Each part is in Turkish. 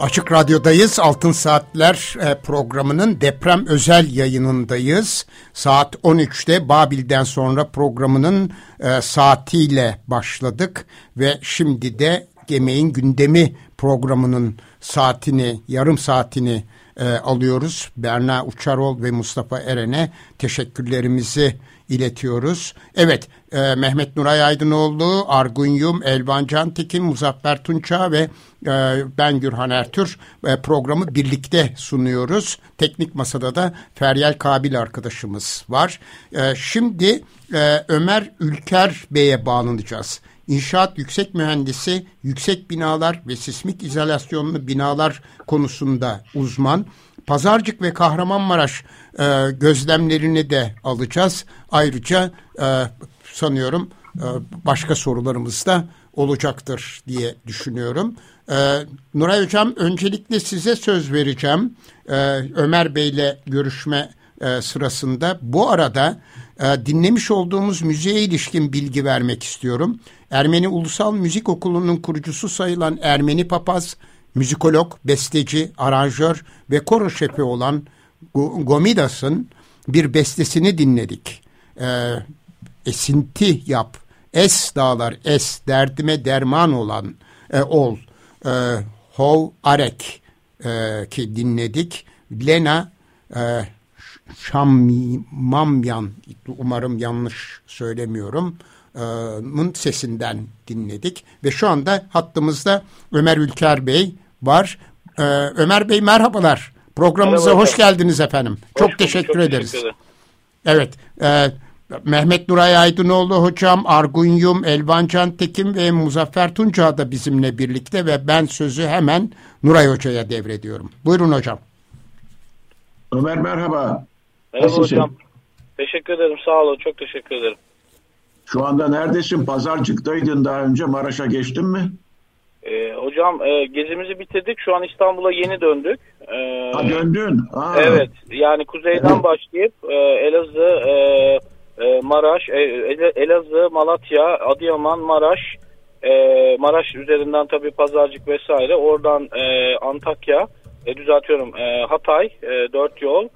Açık Radyo'dayız. Altın Saatler e, programının deprem özel yayınındayız. Saat 13'te Babil'den sonra programının e, saatiyle başladık ve şimdi de Yemeğin Gündemi programının saatini, yarım saatini e, alıyoruz. Berna Uçarol ve Mustafa Eren'e teşekkürlerimizi iletiyoruz. Evet, e, Mehmet Nuray Aydınoğlu, Argun Yum, Elvan Cantekin, Muzaffer Tunça ve e, ben Gürhan Ertür e, programı birlikte sunuyoruz. Teknik Masada da Feryal Kabil arkadaşımız var. E, şimdi e, Ömer Ülker Bey'e bağlanacağız. İnşaat yüksek mühendisi, yüksek binalar ve sismik izolasyonlu binalar konusunda uzman. Pazarcık ve Kahramanmaraş e, gözlemlerini de alacağız. Ayrıca e, sanıyorum e, başka sorularımız da olacaktır diye düşünüyorum. E, Nuray Hocam öncelikle size söz vereceğim. E, Ömer Bey'le görüşme e, sırasında. Bu arada e, dinlemiş olduğumuz müziğe ilişkin bilgi vermek istiyorum. Ermeni Ulusal Müzik Okulu'nun kurucusu sayılan Ermeni papaz, müzikolog, besteci, aranjör ve koro şefi olan Gomidas'ın bir bestesini dinledik. E, esinti yap, es dağlar, es derdime derman olan e, ol, e, hov arek e, ki dinledik. Lena e, Şammamyan, umarım yanlış söylemiyorum, Mın sesinden dinledik. Ve şu anda hattımızda Ömer Ülker Bey var. Ee, Ömer Bey merhabalar. Programımıza Merhaba hoş geldiniz efendim. Hoş çok teşekkür çok ederiz. Teşekkür evet. E, Mehmet Nuray Aydınoğlu hocam, Argun Yum, Elvan Can Tekin ve Muzaffer Tunca da bizimle birlikte ve ben sözü hemen Nuray Hoca'ya devrediyorum. Buyurun hocam. Ömer merhaba. Merhaba Nasılsın? hocam. Teşekkür ederim. Sağ olun. Çok teşekkür ederim. Şu anda neredesin? Pazarcık'taydın daha önce. Maraş'a geçtin mi? Ee, hocam e, gezimizi bitirdik. Şu an İstanbul'a yeni döndük. Ee, ha döndün. Ha. Evet. Yani kuzeyden evet. başlayıp e, Elazığ, e, e, Maraş, e, Elazığ, Malatya, Adıyaman, Maraş, e, Maraş üzerinden tabii Pazarcık vesaire. Oradan e, Antakya, e, düzeltiyorum e, Hatay, e, dört yol.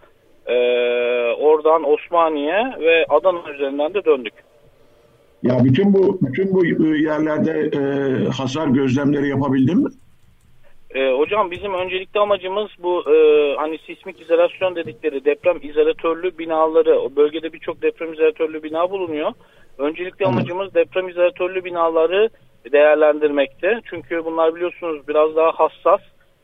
E, oradan Osmaniye ve Adana üzerinden de döndük. Ya bütün bu bütün bu yerlerde e, hasar gözlemleri yapabildin mi? E, hocam bizim öncelikli amacımız bu e, hani sismik izolasyon dedikleri deprem izolatörlü binaları, o bölgede birçok deprem izolatörlü bina bulunuyor. Öncelikli amacımız deprem izolatörlü binaları değerlendirmekte. Çünkü bunlar biliyorsunuz biraz daha hassas.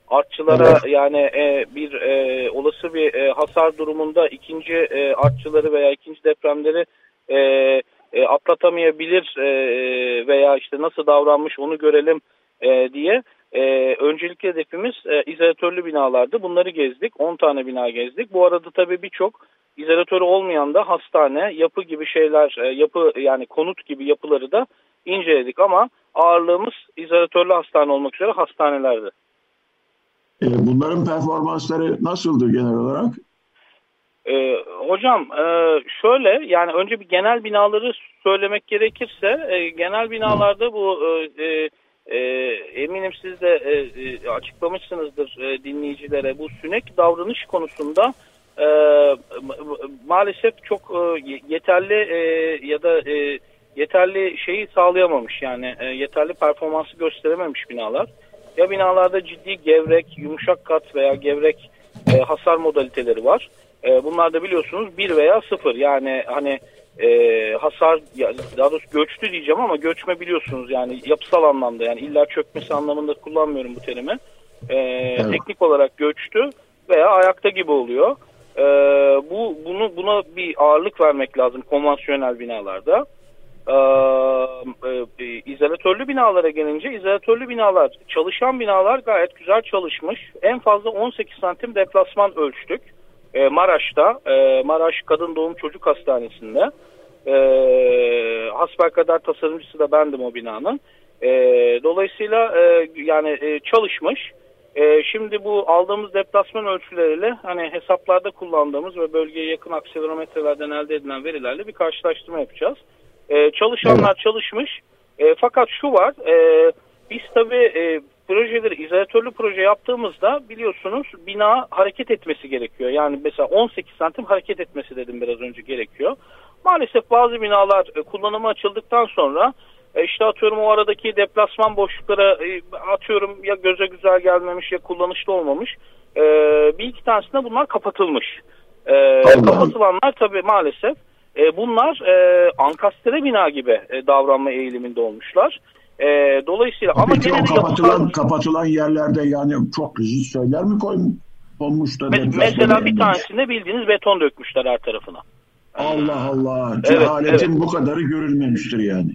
Artçılara evet. yani e, bir e, olası bir e, hasar durumunda ikinci e, artçıları veya ikinci depremleri e, e, atlatamayabilir e, veya işte nasıl davranmış onu görelim e, diye e, öncelikli hedefimiz e, izolatörlü binalardı. Bunları gezdik. 10 tane bina gezdik. Bu arada tabii birçok izolatörü olmayan da hastane, yapı gibi şeyler, e, yapı yani konut gibi yapıları da inceledik ama ağırlığımız izolatörlü hastane olmak üzere hastanelerdi. E, bunların performansları nasıldı genel olarak? Ee, hocam e, şöyle yani önce bir genel binaları söylemek gerekirse e, genel binalarda bu e, e, e eminim siz de e, e, açıklamışsınızdır e, dinleyicilere bu sünek davranış konusunda e, maalesef çok e, yeterli e, ya da e, yeterli şeyi sağlayamamış yani e, yeterli performansı gösterememiş binalar. Ya binalarda ciddi gevrek, yumuşak kat veya gevrek e, hasar modaliteleri var. E, bunlar da biliyorsunuz 1 veya 0 yani hani e, hasar daha doğrusu göçtü diyeceğim ama göçme biliyorsunuz yani yapısal anlamda yani illa çökmesi anlamında kullanmıyorum bu terimi. E, evet. Teknik olarak göçtü veya ayakta gibi oluyor. E, bu bunu buna bir ağırlık vermek lazım konvansiyonel binalarda. Ee, e, izolatörlü binalara gelince izolatörlü binalar çalışan binalar gayet güzel çalışmış. En fazla 18 santim deplasman ölçtük. E, Maraş'ta e, Maraş Kadın Doğum Çocuk Hastanesi'nde e, hasbelkader tasarımcısı da bendim o binanın. E, dolayısıyla e, yani e, çalışmış. E, şimdi bu aldığımız deplasman ölçüleriyle hani hesaplarda kullandığımız ve bölgeye yakın akselerometrelerden elde edilen verilerle bir karşılaştırma yapacağız. E, çalışanlar çalışmış. E, fakat şu var, e, biz tabii e, projeleri, izolatörlü proje yaptığımızda biliyorsunuz bina hareket etmesi gerekiyor. Yani mesela 18 santim hareket etmesi dedim biraz önce gerekiyor. Maalesef bazı binalar e, kullanıma açıldıktan sonra e, işte atıyorum o aradaki deplasman boşluklara e, atıyorum ya göze güzel gelmemiş ya kullanışlı olmamış. Bir iki tanesinde bunlar kapatılmış. E, kapatılanlar tabii maalesef bunlar ankastre bina gibi davranma eğiliminde olmuşlar. E, dolayısıyla ama Peki gene kapatılan, yapılan... kapatılan yerlerde yani çok rizik söyler mi koymuş? Olmuş da Me mesela bir tanesinde bildiğiniz beton dökmüşler her tarafına. Allah Allah. Cehaletin evet, evet. bu kadarı görülmemiştir yani.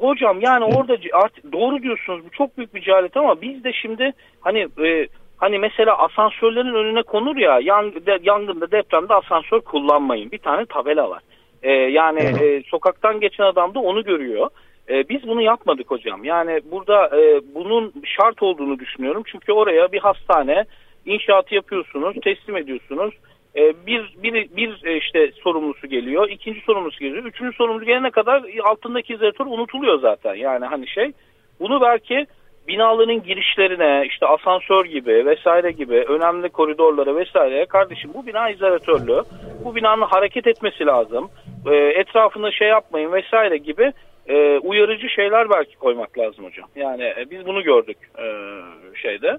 Hocam yani orada artık doğru diyorsunuz bu çok büyük bir cehalet ama biz de şimdi hani e, hani mesela asansörlerin önüne konur ya yang, de, yangında depremde asansör kullanmayın bir tane tabela var. E, yani evet. e, sokaktan geçen adam da onu görüyor. E, biz bunu yapmadık hocam. Yani burada e, bunun şart olduğunu düşünüyorum. Çünkü oraya bir hastane inşaatı yapıyorsunuz, teslim ediyorsunuz. E, bir, bir, bir e, işte sorumlusu geliyor, ikinci sorumlusu geliyor, üçüncü sorumlusu gelene kadar altındaki izolatör unutuluyor zaten. Yani hani şey, bunu belki binaların girişlerine işte asansör gibi vesaire gibi önemli koridorlara vesaire kardeşim bu bina izolatörlü. Bu binanın hareket etmesi lazım. E, etrafında şey yapmayın vesaire gibi e, uyarıcı şeyler belki koymak lazım hocam. Yani e, biz bunu gördük e, şeyde.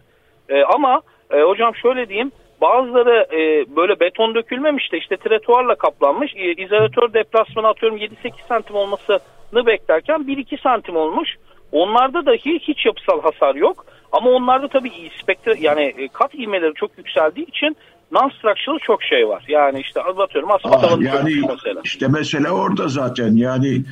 E, ama e, hocam şöyle diyeyim bazıları e, böyle beton dökülmemiş de işte tretuarla kaplanmış. E, izolatör deplasmanı atıyorum 7-8 santim olmasını beklerken 1-2 santim olmuş. Onlarda dahi hiç yapısal hasar yok. Ama onlarda tabii spektr yani e, kat ivmeleri çok yükseldiği için non-structural çok şey var. Yani işte atıyorum asfalt ah, yani mesela. İşte mesele orada zaten. Yani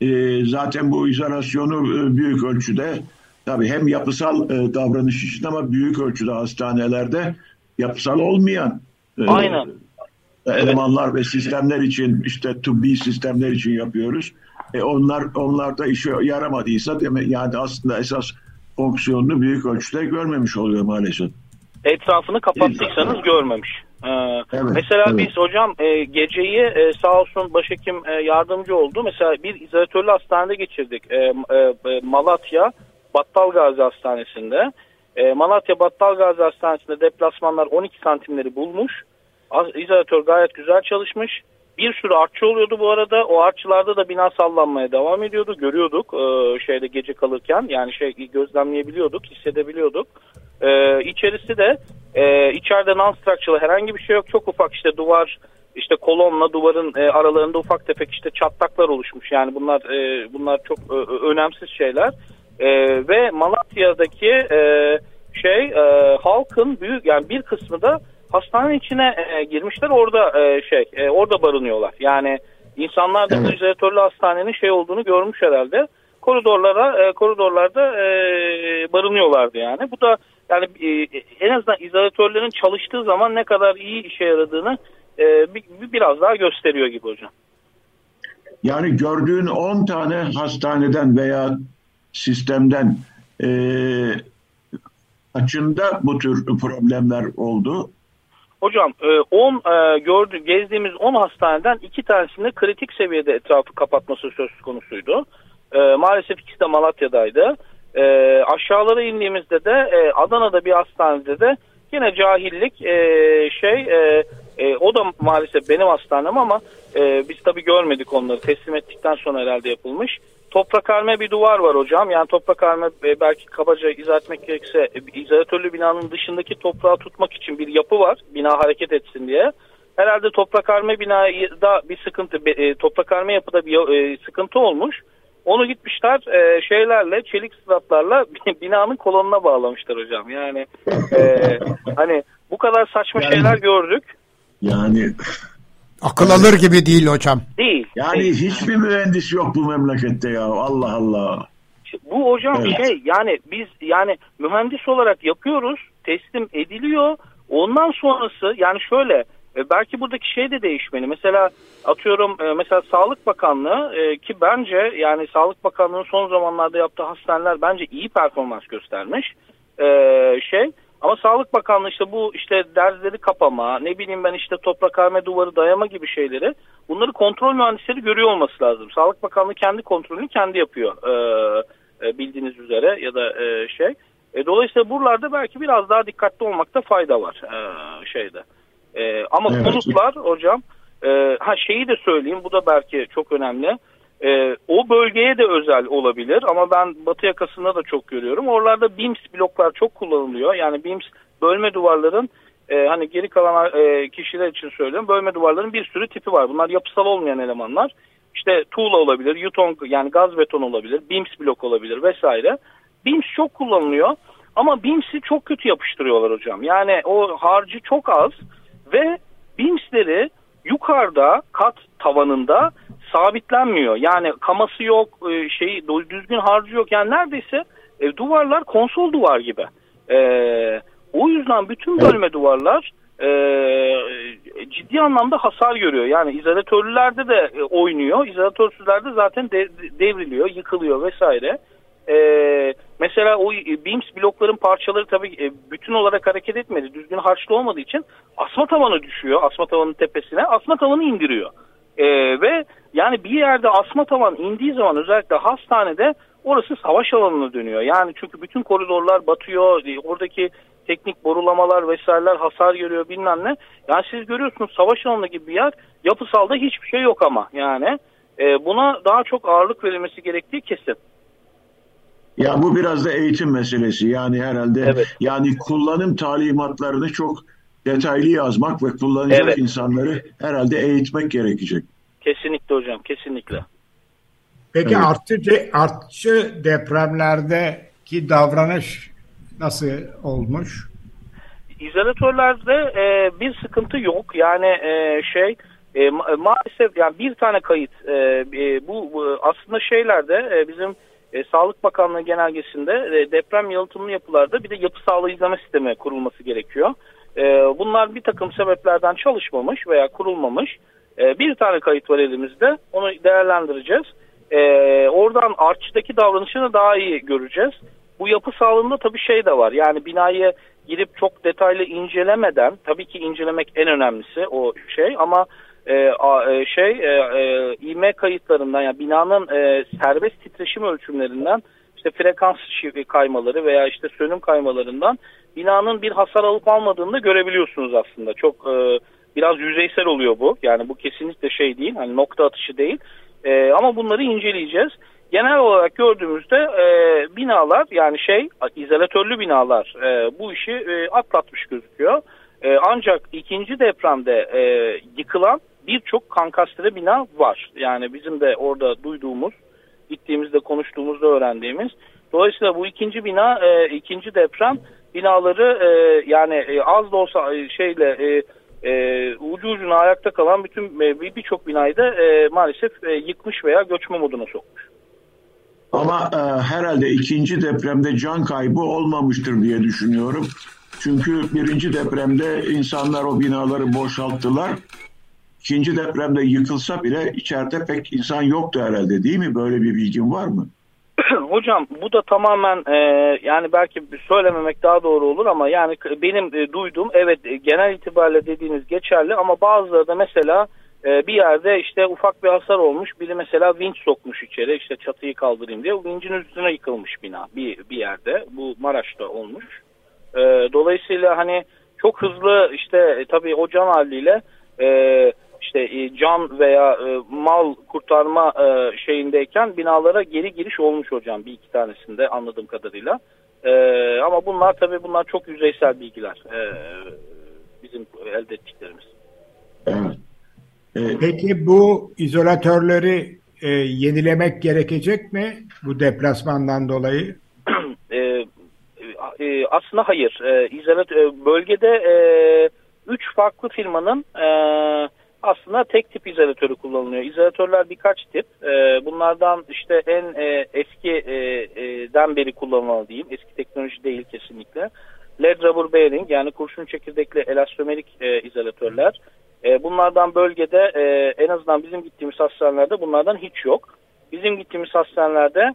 e, zaten bu izolasyonu e, büyük ölçüde tabii hem yapısal e, davranış için ama büyük ölçüde hastanelerde yapısal olmayan e, Aynen. elemanlar evet. ve sistemler için işte tıbbi sistemler için yapıyoruz. E onlar onlar da işe yaramadıysa demek yani aslında esas fonksiyonunu büyük ölçüde görmemiş oluyor maalesef. Etrafını kapattıysanız görmemiş. Ee, evet, mesela evet. biz hocam e, geceyi e, sağ olsun başhekim e, yardımcı oldu. Mesela bir izolatörlü hastanede geçirdik. E, e, e Malatya Battalgazi Hastanesi'nde. E, Malatya Battalgazi Hastanesi'nde deplasmanlar 12 santimleri bulmuş. İzolatör gayet güzel çalışmış. Bir sürü artçı oluyordu bu arada. O artçılarda da bina sallanmaya devam ediyordu. Görüyorduk e, şeyde gece kalırken. Yani şey gözlemleyebiliyorduk, hissedebiliyorduk. E, içerisi de e, içeride non-structural herhangi bir şey yok. Çok ufak işte duvar işte kolonla duvarın e, aralarında ufak tefek işte çatlaklar oluşmuş. Yani bunlar e, bunlar çok e, önemsiz şeyler. E, ve Malatya'daki e, şey e, halkın büyük yani bir kısmı da hastanenin içine e, girmişler orada e, şey e, orada barınıyorlar. Yani insanlar da evet. hastanenin şey olduğunu görmüş herhalde. Koridorlara e, koridorlarda e, barınıyorlardı yani. Bu da yani e, en azından izolatörlerin çalıştığı zaman ne kadar iyi işe yaradığını e, bir, biraz daha gösteriyor gibi hocam. Yani gördüğün 10 tane hastaneden veya sistemden e, kaçında bu tür problemler oldu? Hocam 10 e, e, gördü gezdiğimiz 10 hastaneden iki tanesinde kritik seviyede etrafı kapatması söz konusuydu. E, maalesef ikisi de Malatya'daydı. E, aşağılara indiğimizde de e, Adana'da bir hastanede de yine cahillik e, şey e, e, o da maalesef benim hastanem ama e, biz tabii görmedik onları teslim ettikten sonra herhalde yapılmış. Toprak arme bir duvar var hocam. Yani toprak arme e, belki kabaca izah etmek gerekirse e, izolatörlü binanın dışındaki toprağı tutmak için bir yapı var. Bina hareket etsin diye. Herhalde toprak arme binada bir sıkıntı, e, toprak arme yapıda bir sıkıntı olmuş. Onu gitmişler şeylerle, çelik sıratlarla binanın kolonuna bağlamışlar hocam. Yani hani bu kadar saçma yani, şeyler gördük. Yani Akıl alır gibi değil hocam. Değil. yani değil. hiçbir mühendis yok bu memlekette ya. Allah Allah. Bu hocam Evet. şey yani biz yani mühendis olarak yapıyoruz, teslim ediliyor. Ondan sonrası yani şöyle e, belki buradaki şey de değişmeli. Mesela atıyorum e, mesela Sağlık Bakanlığı e, ki bence yani Sağlık Bakanlığı'nın son zamanlarda yaptığı hastaneler bence iyi performans göstermiş. Şey ama Sağlık Bakanlığı işte bu işte derzleri kapama, ne bileyim ben işte toprak harme duvarı dayama gibi şeyleri bunları kontrol mühendisleri görüyor olması lazım. Sağlık Bakanlığı kendi kontrolünü kendi yapıyor. Bildiğiniz üzere ya da şey. Dolayısıyla buralarda belki biraz daha dikkatli olmakta fayda var şeyde. E, ama Evet. konutlar hocam e, ha şeyi de söyleyeyim bu da belki çok önemli. E, o bölgeye de özel olabilir ama ben batı yakasında da çok görüyorum. Oralarda BIMS bloklar çok kullanılıyor. Yani BIMS bölme duvarların e, hani geri kalan e, kişiler için söylüyorum. Bölme duvarların bir sürü tipi var. Bunlar yapısal olmayan elemanlar. İşte tuğla olabilir, yuton yani gaz beton olabilir, BIMS blok olabilir vesaire. BIMS çok kullanılıyor ama BIMS'i çok kötü yapıştırıyorlar hocam. Yani o harcı çok az ve BIMS'leri yukarıda kat tavanında sabitlenmiyor. Yani kaması yok, şey düzgün harcı yok. Yani neredeyse e, duvarlar konsol duvar gibi. E, o yüzden bütün bölme duvarlar e, ciddi anlamda hasar görüyor. Yani izolatörlülerde de e, oynuyor. İzolatörsüzlerde zaten de- devriliyor, yıkılıyor vesaire. E, mesela o e, BIMS blokların parçaları tabii e, bütün olarak hareket etmedi. Düzgün harçlı olmadığı için asma tavanı düşüyor. Asma tavanın tepesine. Asma tavanı indiriyor. E, ve yani bir yerde asma tavan indiği zaman özellikle hastanede orası savaş alanına dönüyor. Yani çünkü bütün koridorlar batıyor. E, Oradaki teknik borulamalar vesaireler hasar görüyor bilmem ne. Yani siz görüyorsunuz savaş alanı gibi bir yer yapısalda hiçbir şey yok ama yani e, buna daha çok ağırlık verilmesi gerektiği kesin. Ya bu biraz da eğitim meselesi. Yani herhalde Evet. yani kullanım talimatlarını çok detaylı yazmak ve kullanacak Evet. insanları herhalde eğitmek gerekecek. Kesinlikle hocam kesinlikle. Peki Evet. artçı, artçı depremlerdeki davranış nasıl olmuş? İzolatörlerde e, bir sıkıntı yok. Yani e, şey e, ma- maalesef yani bir tane kayıt e, e, bu, bu aslında şeylerde e, bizim e, Sağlık Bakanlığı genelgesinde e, deprem yalıtımlı yapılarda bir de yapı sağlığı izleme sistemi kurulması gerekiyor. E, bunlar bir takım sebeplerden çalışmamış veya kurulmamış. E, bir tane kayıt var elimizde. Onu değerlendireceğiz. E, oradan artçıdaki davranışını daha iyi göreceğiz. Bu yapı sağlığında tabii şey de var. Yani binayı girip çok detaylı incelemeden tabii ki incelemek en önemlisi o şey ama e, a- e, şey e, e, ivme kayıtlarından yani binanın e, serbest titreşim ölçümlerinden işte frekans şi- kaymaları veya işte sönüm kaymalarından binanın bir hasar alıp almadığını da görebiliyorsunuz aslında. Çok e, biraz yüzeysel oluyor bu. Yani bu kesinlikle şey değil. Hani nokta atışı değil. E, ama bunları inceleyeceğiz. Genel olarak gördüğümüzde e, binalar yani şey izolatörlü binalar e, bu işi e, atlatmış gözüküyor. E, ancak ikinci depremde e, yıkılan birçok kankastre bina var. Yani bizim de orada duyduğumuz, gittiğimizde konuştuğumuzda öğrendiğimiz. Dolayısıyla bu ikinci bina, e, ikinci deprem binaları e, yani e, az da olsa e, şeyle e, e, ucu ucuna ayakta kalan bütün e, bir- birçok binayı da e, maalesef e, yıkmış veya göçme moduna sokmuş. Ama e, herhalde ikinci depremde can kaybı olmamıştır diye düşünüyorum. Çünkü birinci depremde insanlar o binaları boşalttılar. İkinci depremde yıkılsa bile içeride pek insan yoktu herhalde değil mi? Böyle bir bilgin var mı? Hocam bu da tamamen e, yani belki söylememek daha doğru olur ama yani benim e, duyduğum evet e, genel itibariyle dediğiniz geçerli ama bazıları da mesela e, bir yerde işte ufak bir hasar olmuş biri mesela vinç sokmuş içeri işte çatıyı kaldırayım diye vincin üstüne yıkılmış bina bir, bir yerde bu Maraş'ta olmuş. E, dolayısıyla hani çok hızlı işte e, tabii o can haliyle e, işte e, can veya e, mal kurtarma e, şeyindeyken binalara geri giriş olmuş hocam bir iki tanesinde anladığım kadarıyla. E, ama bunlar tabii bunlar çok yüzeysel bilgiler e, bizim elde ettiklerimiz. Evet. Peki bu izolatörleri e, yenilemek gerekecek mi bu deplasmandan dolayı? e, e, aslında hayır. E, izolat e, bölgede e, üç farklı firmanın e, aslında tek tip izolatörü kullanılıyor. İzolatörler birkaç tip. E, bunlardan işte en e, eskiden e, beri kullanılan diyeyim. Eski teknoloji değil kesinlikle. LED rubber bearing yani kurşun çekirdekli elastomerik e, izolatörler. E, bunlardan bölgede e, en azından bizim gittiğimiz hastanelerde bunlardan hiç yok. Bizim gittiğimiz hastanelerde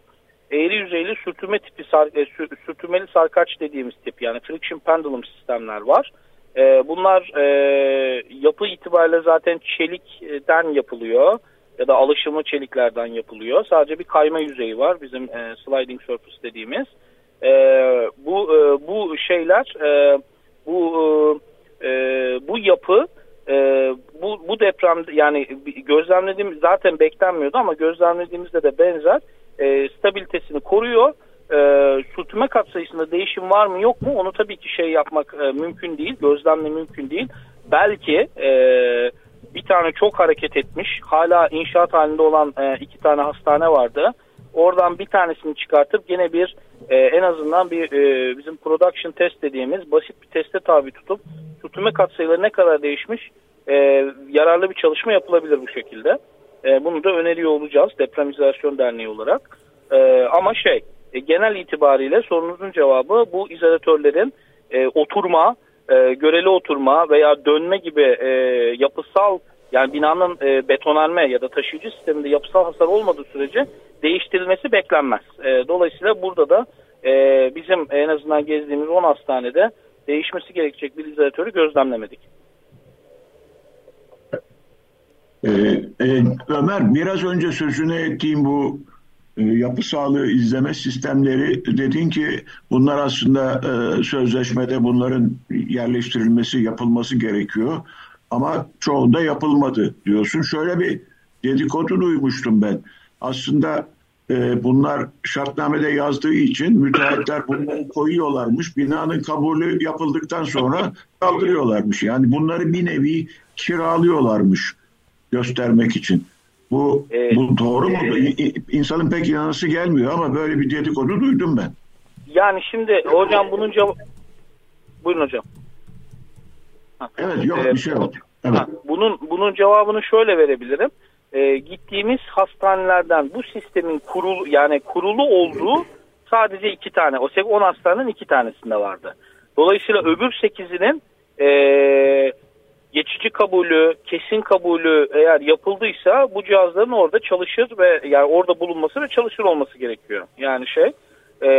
eğri yüzeyli sürtünme tipi sar, e, sürtünmeli sarkaç dediğimiz tip yani friction pendulum sistemler var. E, bunlar e, yapı itibariyle zaten çelikten yapılıyor ya da alışımlı çeliklerden yapılıyor. Sadece bir kayma yüzeyi var bizim e, sliding surface dediğimiz. E, bu e, bu şeyler e, bu e, bu yapı e, bu bu deprem yani gözlemlediğim zaten beklenmiyordu ama gözlemlediğimizde de benzer e, stabilitesini koruyor. Sürtünme katsayısında değişim var mı yok mu onu tabii ki şey yapmak e, mümkün değil. Gözlemle mümkün değil. Belki e, bir tane çok hareket etmiş hala inşaat halinde olan e, iki tane hastane vardı. Oradan bir tanesini çıkartıp gene bir e, en azından bir e, bizim production test dediğimiz basit bir teste tabi tutup sürtünme katsayıları ne kadar değişmiş e, yararlı bir çalışma yapılabilir bu şekilde. E, bunu da öneriyor olacağız Depremizasyon Derneği olarak. E, ama şey e, genel itibariyle sorunuzun cevabı bu izolatörlerin e, oturma, e, göreli oturma veya dönme gibi e, yapısal yani binanın e, betonarme ya da taşıyıcı sisteminde yapısal hasar olmadığı sürece değiştirilmesi beklenmez. E, dolayısıyla burada da e, bizim en azından gezdiğimiz 10 hastanede değişmesi gerekecek bir izolatörü gözlemlemedik. Ee, e, Ömer biraz önce sözünü ettiğim bu yapı sağlığı izleme sistemleri dedin ki bunlar aslında e, sözleşmede bunların yerleştirilmesi yapılması gerekiyor ama çoğunda yapılmadı diyorsun. Şöyle bir dedikodu duymuştum ben. Aslında e, bunlar şartnamede yazdığı için müteahhitler bunları koyuyorlarmış. Binanın kabulü yapıldıktan sonra kaldırıyorlarmış. Yani bunları bir nevi kiralıyorlarmış göstermek için. Bu, ee, bu doğru mu? E, İnsanın pek inanası gelmiyor ama böyle bir dedikodu duydum ben. Yani şimdi hocam bunun cevabı... Buyurun hocam. Ha. Evet yok ee, bir şey yok. Evet. Ha, bunun, bunun cevabını şöyle verebilirim. Ee, gittiğimiz hastanelerden bu sistemin kurulu yani kurulu olduğu sadece iki tane. O 10 hastanenin iki tanesinde vardı. Dolayısıyla öbür sekizinin ee, geçici kabulü, kesin kabulü eğer yapıldıysa bu cihazların orada çalışır ve yani orada bulunması ve çalışır olması gerekiyor. Yani şey e,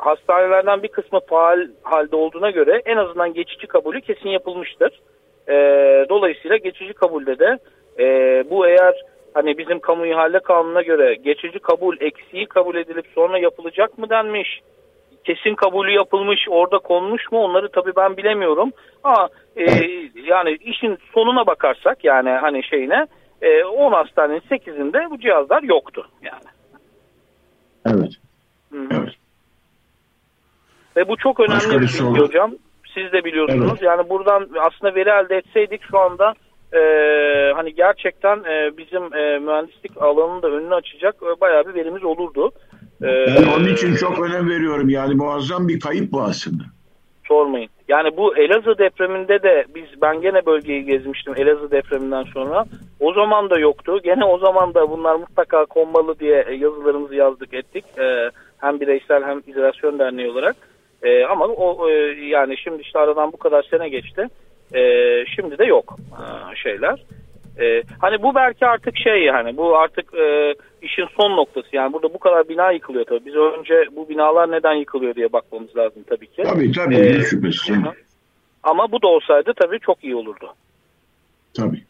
hastanelerden bir kısmı faal halde olduğuna göre en azından geçici kabulü kesin yapılmıştır. E, dolayısıyla geçici kabulde de e, bu eğer hani bizim kamu ihale kanununa göre geçici kabul eksiği kabul edilip sonra yapılacak mı denmiş kesin kabulü yapılmış orada konmuş mu onları tabii ben bilemiyorum ama e, yani işin sonuna bakarsak yani hani şeyine e, 10 hastanenin 8'inde bu cihazlar yoktu yani. Evet. Evet. Ve bu çok önemli bir şey hocam. Siz de biliyorsunuz. Evet. Yani buradan aslında veri elde etseydik şu anda e, hani gerçekten e, bizim e, mühendislik alanının da önünü açacak e, bayağı bir verimiz olurdu. Ee, ben onun için çok önem veriyorum. Yani muazzam bir kayıp bu aslında. Sormayın. Yani bu Elazığ depreminde de biz ben gene bölgeyi gezmiştim Elazığ depreminden sonra. O zaman da yoktu. Gene o zaman da bunlar mutlaka konmalı diye yazılarımızı yazdık ettik. Ee, hem bireysel hem izolasyon derneği olarak. Ee, ama o e, yani şimdi işte aradan bu kadar sene geçti. Ee, şimdi de yok e, şeyler. E, hani bu belki artık şey yani bu artık e, işin son noktası yani burada bu kadar bina yıkılıyor tabii. Biz önce bu binalar neden yıkılıyor diye bakmamız lazım tabii ki. Tabii tabii ee, şüphesiz. Ama bu da olsaydı tabii çok iyi olurdu. Tabii.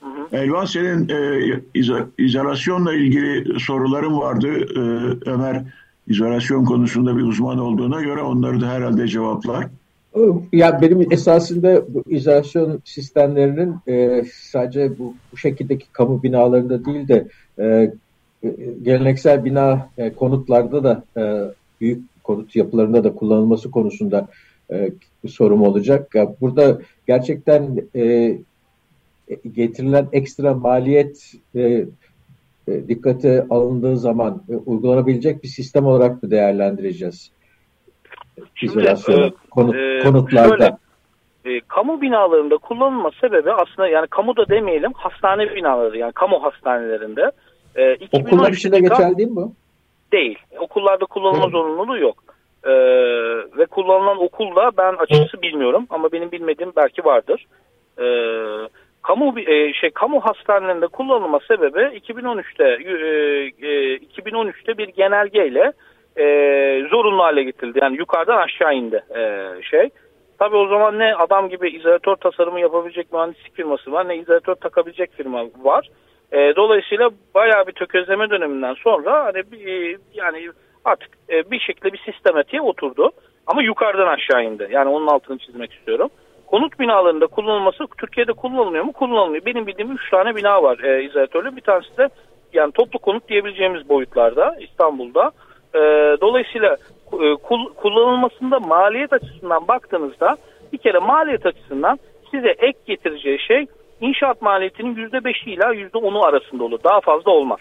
Hı hı. Elvan senin e, izo, izolasyonla ilgili soruların vardı. E, Ömer izolasyon konusunda bir uzman olduğuna göre onları da herhalde cevaplar. Ya benim esasında bu izolasyon sistemlerinin e, sadece bu, bu şekildeki kamu binalarında değil de e, geleneksel bina e, konutlarda da e, büyük konut yapılarında da kullanılması konusunda e, sorum olacak. Ya burada gerçekten e, getirilen ekstra maliyet e, e, dikkate alındığı zaman e, uygulanabilecek bir sistem olarak mı değerlendireceğiz? Şimdi, e, konut, e, konutlarda. Şöyle, e, kamu binalarında kullanılma sebebi aslında yani kamuda demeyelim hastane binaları yani kamu hastanelerinde. E, Okullar için de geçerli değil mi bu? Değil. Okullarda kullanılma zorunluluğu yok. E, ve kullanılan okulda ben açıkçası bilmiyorum ama benim bilmediğim belki vardır. E, kamu e, şey kamu hastanelerinde kullanılma sebebi 2013'te e, e, 2013'te bir genelgeyle e, zorunlu hale getirildi. Yani yukarıdan aşağı indi e, şey. Tabii o zaman ne adam gibi izolatör tasarımı yapabilecek mühendislik firması var ne izolatör takabilecek firma var. E, dolayısıyla bayağı bir tökezleme döneminden sonra hani e, yani artık e, bir şekilde bir sistematiğe oturdu. Ama yukarıdan aşağı indi. Yani onun altını çizmek istiyorum. Konut binalarında kullanılması Türkiye'de kullanılmıyor mu? Kullanılmıyor. Benim bildiğim 3 tane bina var e, izolatörlü. Bir tanesi de yani toplu konut diyebileceğimiz boyutlarda İstanbul'da. E, dolayısıyla e, kullanılmasında maliyet açısından baktığınızda bir kere maliyet açısından size ek getireceği şey inşaat maliyetinin %5'i ila %10'u arasında olur. Daha fazla olmaz.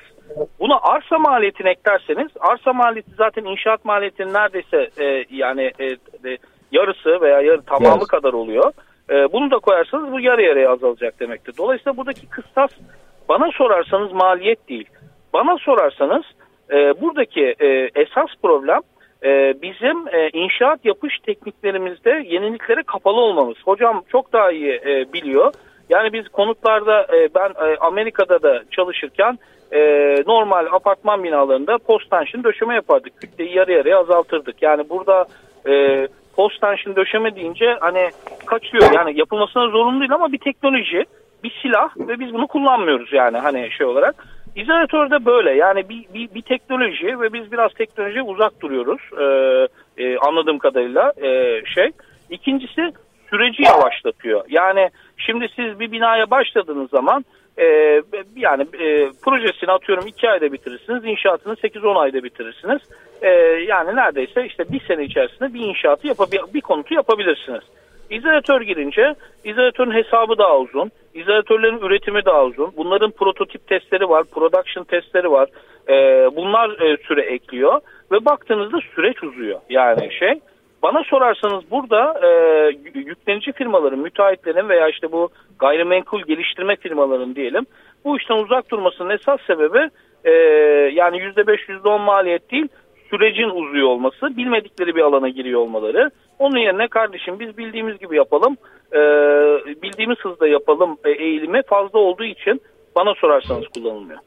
Buna arsa maliyetini eklerseniz arsa maliyeti zaten inşaat maliyetinin neredeyse e, yani e, e, yarısı veya yarı tamamı yes. kadar oluyor. E, bunu da koyarsanız bu yarı yarıya azalacak demektir. Dolayısıyla buradaki kıstas bana sorarsanız maliyet değil. Bana sorarsanız e, buradaki e, esas problem e, bizim e, inşaat yapış tekniklerimizde yeniliklere kapalı olmamız. Hocam çok daha iyi e, biliyor. Yani biz konutlarda e, ben e, Amerika'da da çalışırken e, normal apartman binalarında post döşeme yapardık. Kütleyi yarı yarıya azaltırdık. Yani burada e, post döşeme deyince hani kaçıyor. Yani yapılmasına zorunlu değil ama bir teknoloji, bir silah ve biz bunu kullanmıyoruz yani hani şey olarak. İzolatörde böyle yani bir, bir, bir teknoloji ve biz biraz teknolojiye uzak duruyoruz e, e, anladığım kadarıyla e, şey. İkincisi süreci yavaşlatıyor. Yani şimdi siz bir binaya başladığınız zaman e, yani e, projesini atıyorum 2 ayda bitirirsiniz, inşaatını 8-10 ayda bitirirsiniz. E, yani neredeyse işte bir sene içerisinde bir inşaatı yapabil bir konutu yapabilirsiniz. İzolatör girince izolatörün hesabı daha uzun. İzolatörlerin üretimi daha uzun. Bunların prototip testleri var, production testleri var. E, bunlar e, süre ekliyor ve baktığınızda süreç uzuyor. Yani şey bana sorarsanız burada e, yüklenici firmaların, müteahhitlerin veya işte bu gayrimenkul geliştirme firmaların diyelim bu işten uzak durmasının esas sebebi e, yani %5 %10 maliyet değil sürecin uzuyor olması, bilmedikleri bir alana giriyor olmaları. Onun yerine kardeşim biz bildiğimiz gibi yapalım, e, bildiğimiz hızda yapalım e, eğilimi fazla olduğu için bana sorarsanız kullanılmıyor.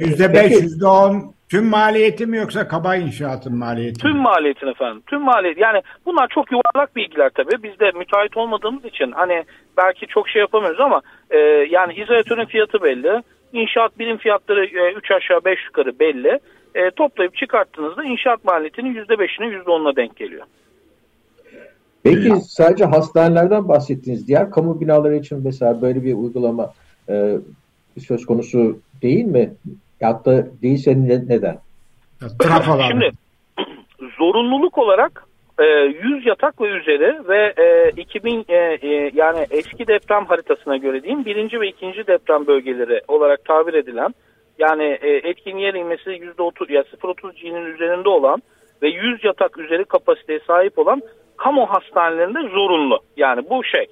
%5, %10 tüm maliyeti mi yoksa kaba inşaatın maliyeti Tüm mi? maliyetin efendim. Tüm maliyet. Yani bunlar çok yuvarlak bilgiler tabii. Biz de müteahhit olmadığımız için hani belki çok şey yapamıyoruz ama e, yani izolatörün fiyatı belli. İnşaat birim fiyatları 3 e, aşağı 5 yukarı belli. E, toplayıp çıkarttığınızda inşaat maliyetinin %5'ine %10'una denk geliyor. Peki sadece hastanelerden bahsettiniz. Diğer kamu binaları için mesela böyle bir uygulama e, söz konusu değil mi? Ya da değilse neden? Şimdi zorunluluk olarak e, 100 yatak ve üzeri ve e, 2000 e, e, yani eski deprem haritasına göre diyeyim birinci ve ikinci deprem bölgeleri olarak tabir edilen yani e, etkin yer inmesi %30 ya yani 0.30 G'nin üzerinde olan ve 100 yatak üzeri kapasiteye sahip olan kamu hastanelerinde zorunlu. Yani bu şey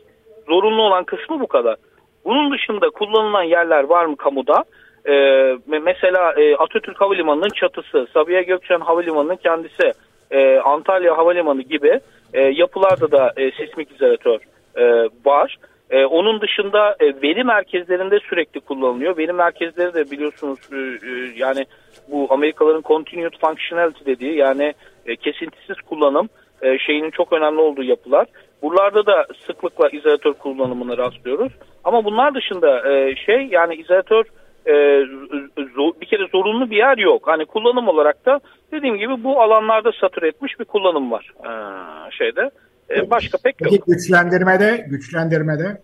zorunlu olan kısmı bu kadar. Bunun dışında kullanılan yerler var mı kamuda? Ee, mesela e, Atatürk Havalimanı'nın çatısı, Sabiha Gökçen Havalimanı'nın kendisi, e, Antalya Havalimanı gibi e, yapılarda da e, sismik izolatör e, var. E, onun dışında e, veri merkezlerinde sürekli kullanılıyor. Veri merkezleri de biliyorsunuz e, e, yani bu Amerikalıların continued functionality dediği yani e, kesintisiz kullanım e, şeyinin çok önemli olduğu yapılar. Buralarda da sıklıkla izolatör kullanımına rastlıyoruz. Ama bunlar dışında e, şey yani izolatör e, zor, bir kere zorunlu bir yer yok. Hani kullanım olarak da dediğim gibi bu alanlarda satır etmiş bir kullanım var e, şeyde. E, başka pek yok. Peki güçlendirmede, güçlendirmede?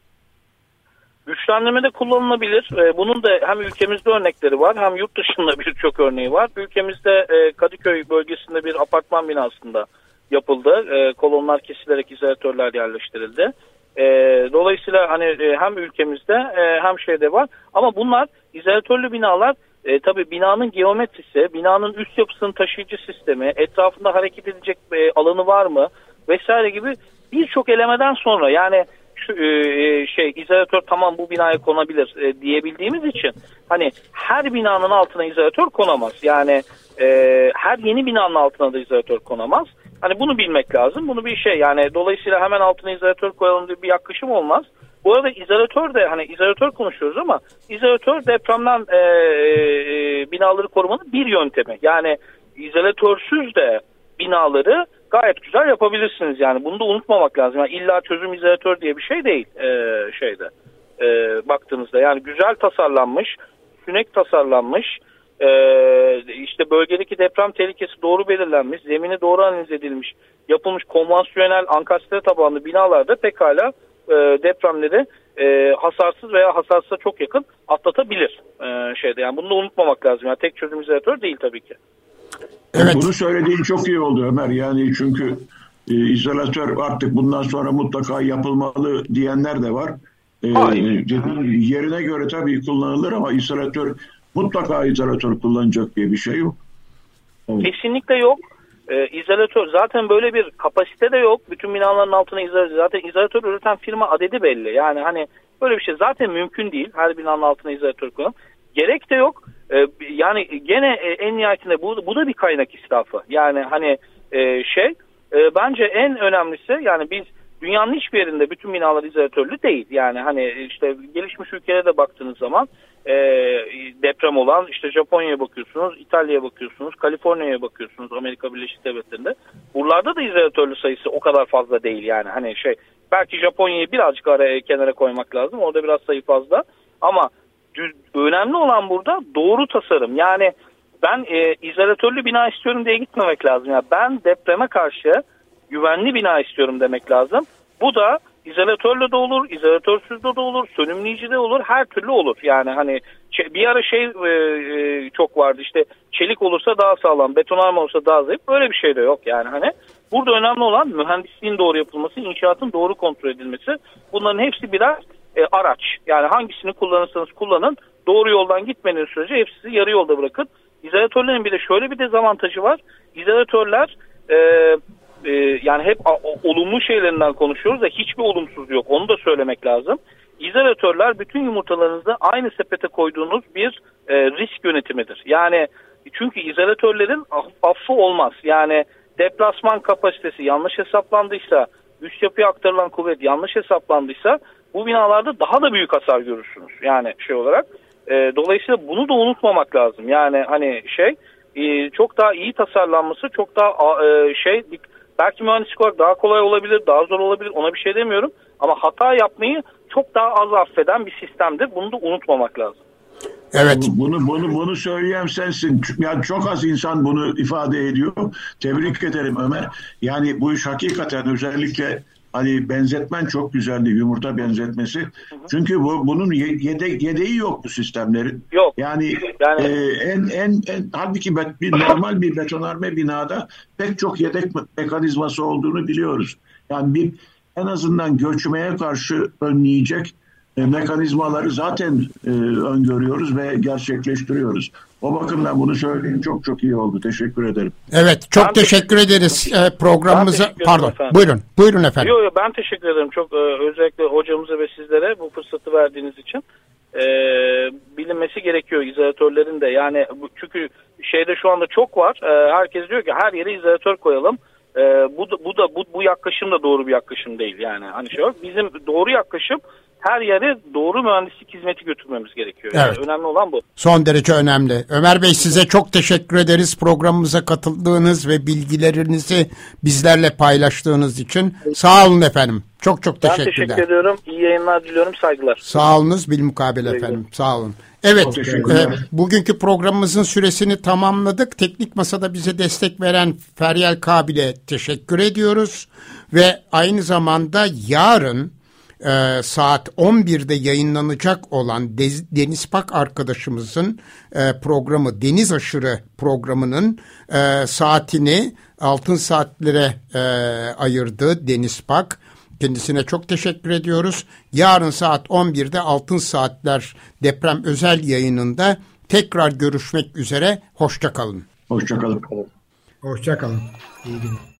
Güçlendirmede kullanılabilir. Bunun da hem ülkemizde örnekleri var hem yurt dışında birçok örneği var. Ülkemizde Kadıköy bölgesinde bir apartman binasında yapıldı. E, kolonlar kesilerek izolatörler yerleştirildi. E, dolayısıyla hani e, hem ülkemizde e, hem şeyde var. Ama bunlar izolatörlü binalar e, tabii binanın geometrisi, binanın üst yapısının taşıyıcı sistemi, etrafında hareket edecek e, alanı var mı vesaire gibi birçok elemeden sonra yani şu e, şey izolatör tamam bu binaya konabilir e, diyebildiğimiz için hani her binanın altına izolatör konamaz. Yani e, her yeni binanın altına da izolatör konamaz. Hani bunu bilmek lazım. Bunu bir şey yani dolayısıyla hemen altına izolatör koyalım diye bir yaklaşım olmaz. Bu arada izolatör de hani izolatör konuşuyoruz ama izolatör depremden e, e, binaları korumanın bir yöntemi. Yani izolatörsüz de binaları gayet güzel yapabilirsiniz yani bunu da unutmamak lazım. Yani illa çözüm izolatör diye bir şey değil e, şeyde e, baktığınızda yani güzel tasarlanmış, sünek tasarlanmış, e, işte bölgedeki deprem tehlikesi doğru belirlenmiş, zemini doğru analiz edilmiş, yapılmış konvansiyonel ankastre tabanlı binalarda pekala e, depremleri e, hasarsız veya hasarsıza çok yakın atlatabilir e, şeyde. Yani bunu da unutmamak lazım. Yani tek çözüm izolatör değil tabii ki. Evet. Bunu söylediğin çok iyi oldu Ömer. Yani çünkü e, izolatör artık bundan sonra mutlaka yapılmalı diyenler de var. E, yerine göre tabii kullanılır ama izolatör mutlaka izolatör kullanacak diye bir şey yok. Evet. Kesinlikle yok. E, izolatör zaten böyle bir kapasite de yok. Bütün binaların altına izolatör. Zaten izolatör üreten firma adedi belli. Yani hani böyle bir şey zaten mümkün değil. Her binanın altına izolatör koyalım. Gerek de yok. E, yani gene e, en nihayetinde bu, bu da bir kaynak israfı. Yani hani e, şey e, bence en önemlisi yani biz dünyanın hiçbir yerinde bütün binalar izolatörlü değil. Yani hani işte gelişmiş ülkelere de baktığınız zaman e, deprem olan işte Japonya'ya bakıyorsunuz, İtalya'ya bakıyorsunuz, Kaliforniya'ya bakıyorsunuz Amerika Birleşik Devletleri'nde. Buralarda da izolatörlü sayısı o kadar fazla değil yani. Hani şey belki Japonya'yı birazcık araya kenara koymak lazım. Orada biraz sayı fazla. Ama önemli olan burada doğru tasarım. Yani ben e, izolatörlü bina istiyorum diye gitmemek lazım. Yani ben depreme karşı güvenli bina istiyorum demek lazım. Bu da izolatörlü de olur, izolatörsüz de olur, sönümleyici de olur, her türlü olur. Yani hani bir ara şey e, e, çok vardı işte çelik olursa daha sağlam, betonarme olursa daha zayıf. Böyle bir şey de yok yani hani. Burada önemli olan mühendisliğin doğru yapılması, inşaatın doğru kontrol edilmesi. Bunların hepsi birer e, araç. Yani hangisini kullanırsanız kullanın doğru yoldan gitmeniz sürece hepsi yarı yolda bırakın. İzolatörlerin bir de şöyle bir dezavantajı var. İzolatörler e, e, yani hep olumlu şeylerinden konuşuyoruz da hiçbir olumsuz yok. Onu da söylemek lazım. İzolatörler bütün yumurtalarınızı aynı sepete koyduğunuz bir e, risk yönetimidir. Yani çünkü izolatörlerin affı olmaz. Yani deplasman kapasitesi yanlış hesaplandıysa, üst yapıya aktarılan kuvvet yanlış hesaplandıysa bu binalarda daha da büyük hasar görürsünüz. Yani şey olarak. E, dolayısıyla bunu da unutmamak lazım. Yani hani şey e, çok daha iyi tasarlanması çok daha e, şey belki mühendislik olarak daha kolay olabilir, daha zor olabilir ona bir şey demiyorum. Ama hata yapmayı çok daha az affeden bir sistemdir. Bunu da unutmamak lazım. Evet. Bunu bunu bunu söyleyen sensin. Yani çok az insan bunu ifade ediyor. Tebrik ederim Ömer. Yani bu iş hakikaten özellikle hani benzetmen çok güzeldi yumurta benzetmesi. Hı hı. Çünkü bu bunun yede, yedeği yok bu sistemlerin. Yok. Yani, yani... E, en en en halbuki bir normal bir betonarme binada pek çok yedek mekanizması olduğunu biliyoruz. Yani bir en azından göçmeye karşı önleyecek e, mekanizmaları zaten e, öngörüyoruz ve gerçekleştiriyoruz. O bakımdan bunu söyleyeyim çok çok iyi oldu. Teşekkür ederim. Evet çok ben teşekkür ederiz e, programımıza. Teşekkür Pardon efendim. buyurun buyurun efendim. Yok yok ben teşekkür ederim çok e, özellikle hocamıza ve sizlere bu fırsatı verdiğiniz için. E, bilinmesi gerekiyor izolatörlerin de yani çünkü şeyde şu anda çok var. E, herkes diyor ki her yere izolatör koyalım. E, bu da, bu da bu, bu yaklaşım da doğru bir yaklaşım değil yani. Hani şey bizim doğru yaklaşım her yere doğru mühendislik hizmeti götürmemiz gerekiyor. Yani evet. Önemli olan bu. Son derece önemli. Ömer Bey size çok teşekkür ederiz programımıza katıldığınız ve bilgilerinizi bizlerle paylaştığınız için. Sağ olun efendim. Çok çok teşekkürler. Ben teşekkür ediyorum. İyi yayınlar diliyorum. Saygılar. Sağ olunuz. Bilmukabele efendim. Sağ olun. Evet, e, bugünkü programımızın süresini tamamladık. Teknik Masa'da bize destek veren Feryal Kabil'e teşekkür ediyoruz. Ve aynı zamanda yarın e, saat 11'de yayınlanacak olan Deniz Pak arkadaşımızın e, programı Deniz Aşırı programının e, saatini altın saatlere e, ayırdı Deniz Pak. Kendisine çok teşekkür ediyoruz. Yarın saat 11'de Altın Saatler deprem özel yayınında tekrar görüşmek üzere. Hoşçakalın. Hoşçakalın. Hoşçakalın. İyi günler.